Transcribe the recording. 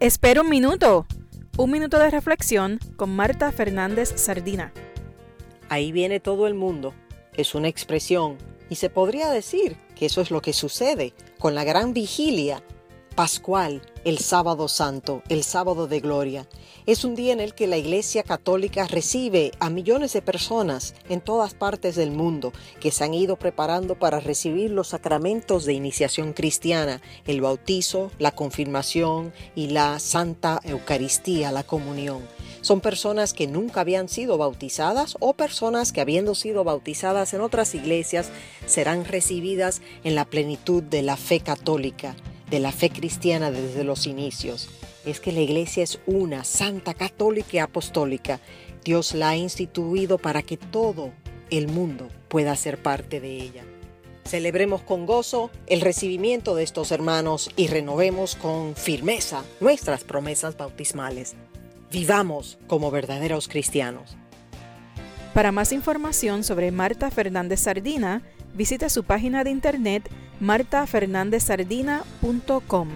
Espera un minuto. Un minuto de reflexión con Marta Fernández Sardina. Ahí viene todo el mundo. Es una expresión y se podría decir que eso es lo que sucede con la gran vigilia pascual, el sábado santo, el sábado de gloria. Es un día en el que la Iglesia Católica recibe a millones de personas en todas partes del mundo que se han ido preparando para recibir los sacramentos de iniciación cristiana, el bautizo, la confirmación y la Santa Eucaristía, la comunión. Son personas que nunca habían sido bautizadas o personas que habiendo sido bautizadas en otras iglesias serán recibidas en la plenitud de la fe católica de la fe cristiana desde los inicios es que la iglesia es una, santa, católica y apostólica. Dios la ha instituido para que todo el mundo pueda ser parte de ella. Celebremos con gozo el recibimiento de estos hermanos y renovemos con firmeza nuestras promesas bautismales. Vivamos como verdaderos cristianos. Para más información sobre Marta Fernández Sardina, visita su página de internet martafernandezsardina.com.